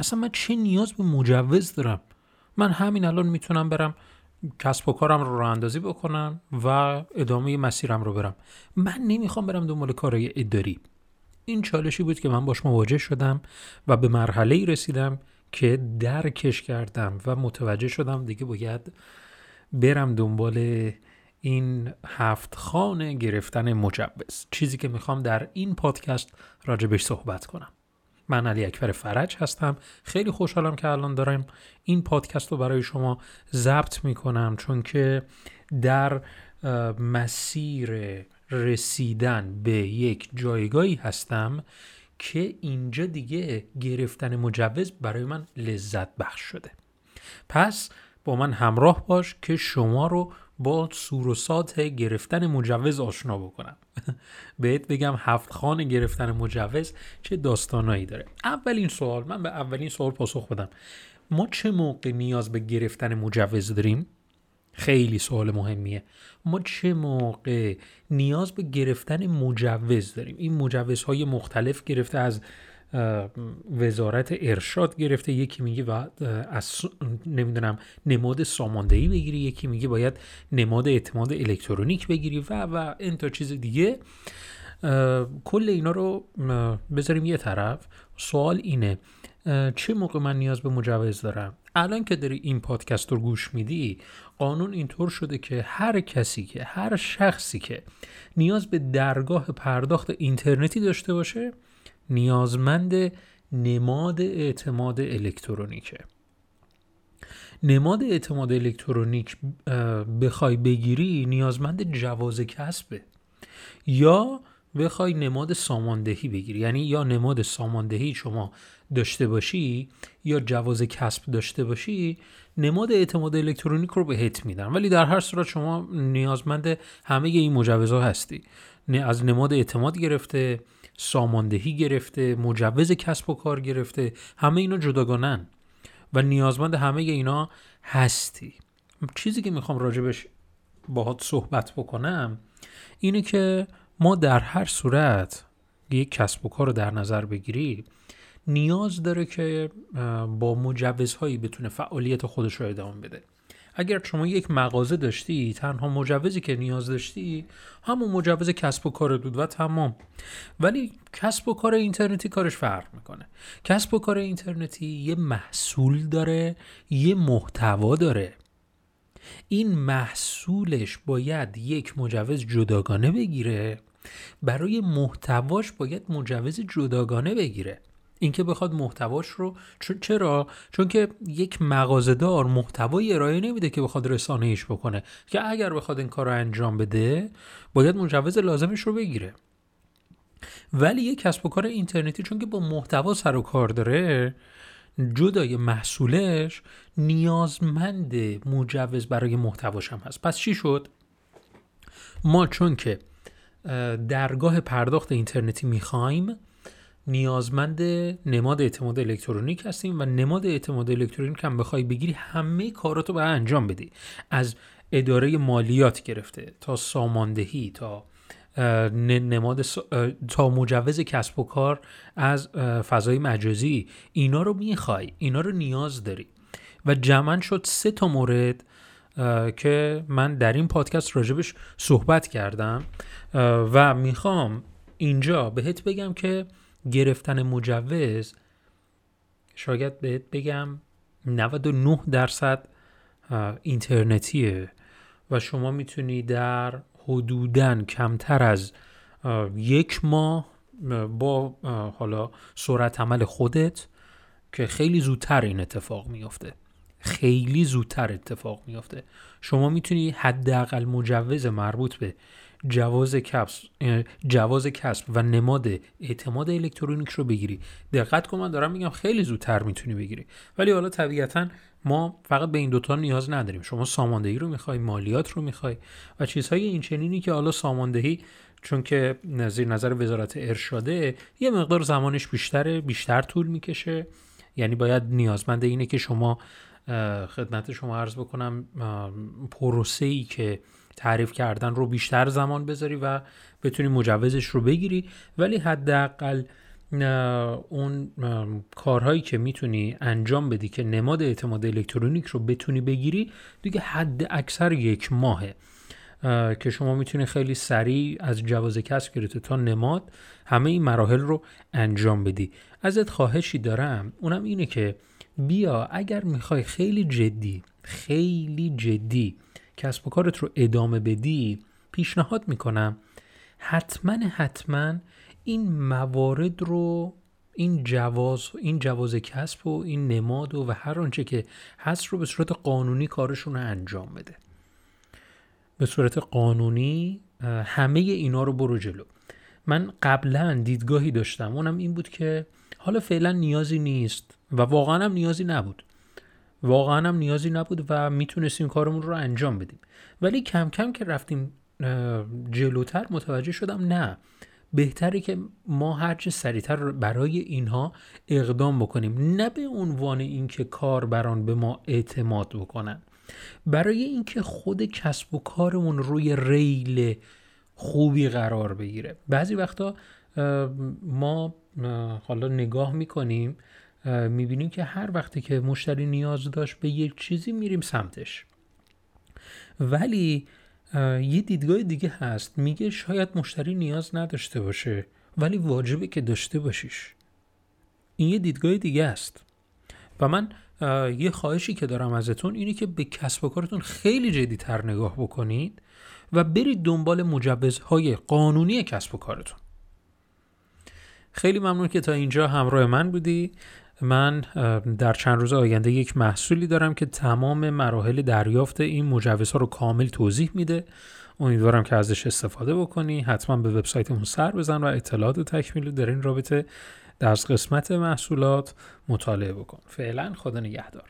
اصلا من چه نیاز به مجوز دارم؟ من همین الان می‌تونم برم کسب و کارم رو راه بکنم و ادامه مسیرم رو برم. من نمی‌خوام برم دنبال کارهای اداری. این چالشی بود که من باش مواجه شدم و به مرحله ای رسیدم که درکش کردم و متوجه شدم دیگه باید برم دنبال این هفت خانه گرفتن مجوز. چیزی که می‌خوام در این پادکست راجبش صحبت کنم. من علی اکبر فرج هستم. خیلی خوشحالم که الان دارم این پادکست رو برای شما ضبط می‌کنم چون که در مسیر رسیدن به یک جایگاهی هستم که اینجا دیگه گرفتن مجوز برای من لذت بخش شده. پس با من همراه باش که شما رو با سور و سات گرفتن مجوز آشنا بکنم. بهت بگم هفت خان گرفتن مجوز چه داستانایی داره. اولین سوال من به اولین سوال پاسخ بدم. ما چه موقع نیاز به گرفتن مجوز داریم؟ خیلی سوال مهمیه. ما چه موقع نیاز به گرفتن مجوز داریم؟ این مجوزهای مختلف گرفته از وزارت ارشاد گرفته. یکی میگه باید از نمی‌دونم نماد ساماندهی بگیری. یکی میگه باید نماد اعتماد الکترونیک بگیری و و این تا چیز دیگه. کل اینا رو بذاریم یه طرف. سوال اینه چه موقع من نیاز به مجوز دارم؟ الان که داری این پادکست رو گوش میدی قانون اینطور شده که هر کسی که هر شخصی که نیاز به درگاه پرداخت اینترنتی داشته باشه نیازمند نماد اعتماد الکترونیکه. نماد اعتماد الکترونیک بخوای بگیری نیازمند جواز کسبه. یا بخوای نماد ساماندهی بگیری. یعنی یا نماد ساماندهی شما داشته باشی یا جواز کسب داشته باشی نماد اعتماد الکترونیک رو بهت میدن. ولی در هر صورت شما نیازمند همه این مجوزها هستی. از نماد اعتماد گرفته ساماندهی گرفته مجوز کسب و کار گرفته همه اینا جداگانن. و نیازمند همه اینا هستی. چیزی که می‌خوام راجبش باهات صحبت بکنم اینه که ما در هر صورت یک کسب و کار رو در نظر بگیری نیاز داره که با مجوزهایی بتونه فعالیت خودش رو ادامه بده. اگر شما یک مغازه داشتی تنها مجوزی که نیاز داشتی همون مجوز کسب و کار بود و تمام. ولی کسب و کار اینترنتی کارش فرق می‌کنه. کسب و کار اینترنتی یه محصول داره یه محتوا داره. این محصولش باید یک مجوز جداگانه بگیره. برای محتواش باید مجوز جداگانه بگیره. اینکه بخواد محتواش رو چرا؟ چون که یک مغازهدار محتوای ارائه نمیده که بخواد رسانه ایش بکنه. که اگر بخواد این کار رو انجام بده باید مجوز لازمش رو بگیره. ولی یک کسب و کار اینترنتی چون که با محتوا سر و کار داره جدای محصولش نیازمند مجوز برای محتواش هم هست. پس چی شد؟ ما چون که درگاه پرداخت اینترنتی می‌خوایم نیازمند نماد اعتماد الکترونیک هستیم و نماد اعتماد الکترونیک هم بخوای بگیری همه کاراتو باید انجام بدی. از اداره مالیات گرفته تا ساماندهی تا نماد تا مجوز کسب و کار از فضای مجازی. اینا رو می‌خوای اینا رو نیاز داری. و جمعا شد سه تا مورد که من در این پادکست راجبش صحبت کردم. و می‌خوام اینجا بهت بگم که گرفتن مجوز شاید بهت بگم 99 درصد اینترنتیه و شما می‌تونی در حدوداً کمتر از یک ماه با حالا سرعت عمل خودت که خیلی زودتر این اتفاق میافته. خیلی زودتر اتفاق میافته. شما می‌تونی حداقل مجوز مربوط به جواز کسب جواز کسب و نماد اعتماد الکترونیک رو بگیری. دقت کن من دارم میگم خیلی زودتر می‌تونی بگیری. ولی حالا طبیعتا ما فقط به این دوتا نیاز نداریم. شما ساماندهی رو می‌خوای مالیات رو می‌خوای و چیزهای این چنینی که حالا ساماندهی چون که زیر نظر وزارت ارشاده یه مقدار زمانش بیشتره بیشتر طول می‌کشه. یعنی باید نیازمند اینه که شما خدمت شما عرض بکنم پروسه که تعریف کردن رو بیشتر زمان بذاری و بتونی مجوزش رو بگیری. ولی حداقل اون کارهایی که می‌تونی انجام بدی که نماد اعتماد الکترونیک رو بتونی بگیری دیگه حد اکثر یک ماهه. که شما می‌تونی خیلی سریع از جواز کسب گرفته تا نماد همه این مراحل رو انجام بدی. ازت خواهشی دارم اونم اینه که بیا اگر می‌خوای خیلی جدی خیلی جدی کسب و کارت رو ادامه بدی پیشنهاد می‌کنم حتما حتما این موارد رو این جواز این جواز کسب و این نماد و, و هر آنچه که هست رو به صورت قانونی کارشون رو انجام بده. به صورت قانونی همه اینا رو برو جلو. من قبلا دیدگاهی داشتم اونم این بود که حالا فعلا نیازی نیست و واقعا هم نیازی نبود. واقعا هم نیازی نبود و می‌تونستیم کارمون رو انجام بدیم. ولی کم کم که رفتیم جلوتر متوجه شدم نه. بهتره که ما هرچه سریعتر برای اینها اقدام بکنیم. نه به عنوان اینکه کاربران به ما اعتماد بکنن. برای اینکه خود کسب و کارمون روی ریل خوبی قرار بگیره. بعضی وقتا ما حالا نگاه می‌کنیم می‌بینیم که هر وقتی که مشتری نیاز داشت به یک چیزی میریم سمتش. ولی یه دیدگاه دیگه هست. میگه شاید مشتری نیاز نداشته باشه ولی واجبه که داشته باشیش. این یه دیدگاه دیگه است. و من یه خواهشی که دارم ازتون اینه که به کسب و کارتون خیلی جدی تر نگاه بکنید و برید دنبال مجوزهای قانونی کسب و کارتون. خیلی ممنون که تا اینجا همراه من بودی. من در چند روز آینده یک محصولی دارم که تمام مراحل دریافت این مجوزها رو کامل توضیح میده. امیدوارم که ازش استفاده بکنی. حتما به وبسایتمون سر بزن و اطلاعات تکمیلی در این رابطه در قسمت محصولات مطالعه بکن. فعلا خدا نگهدار.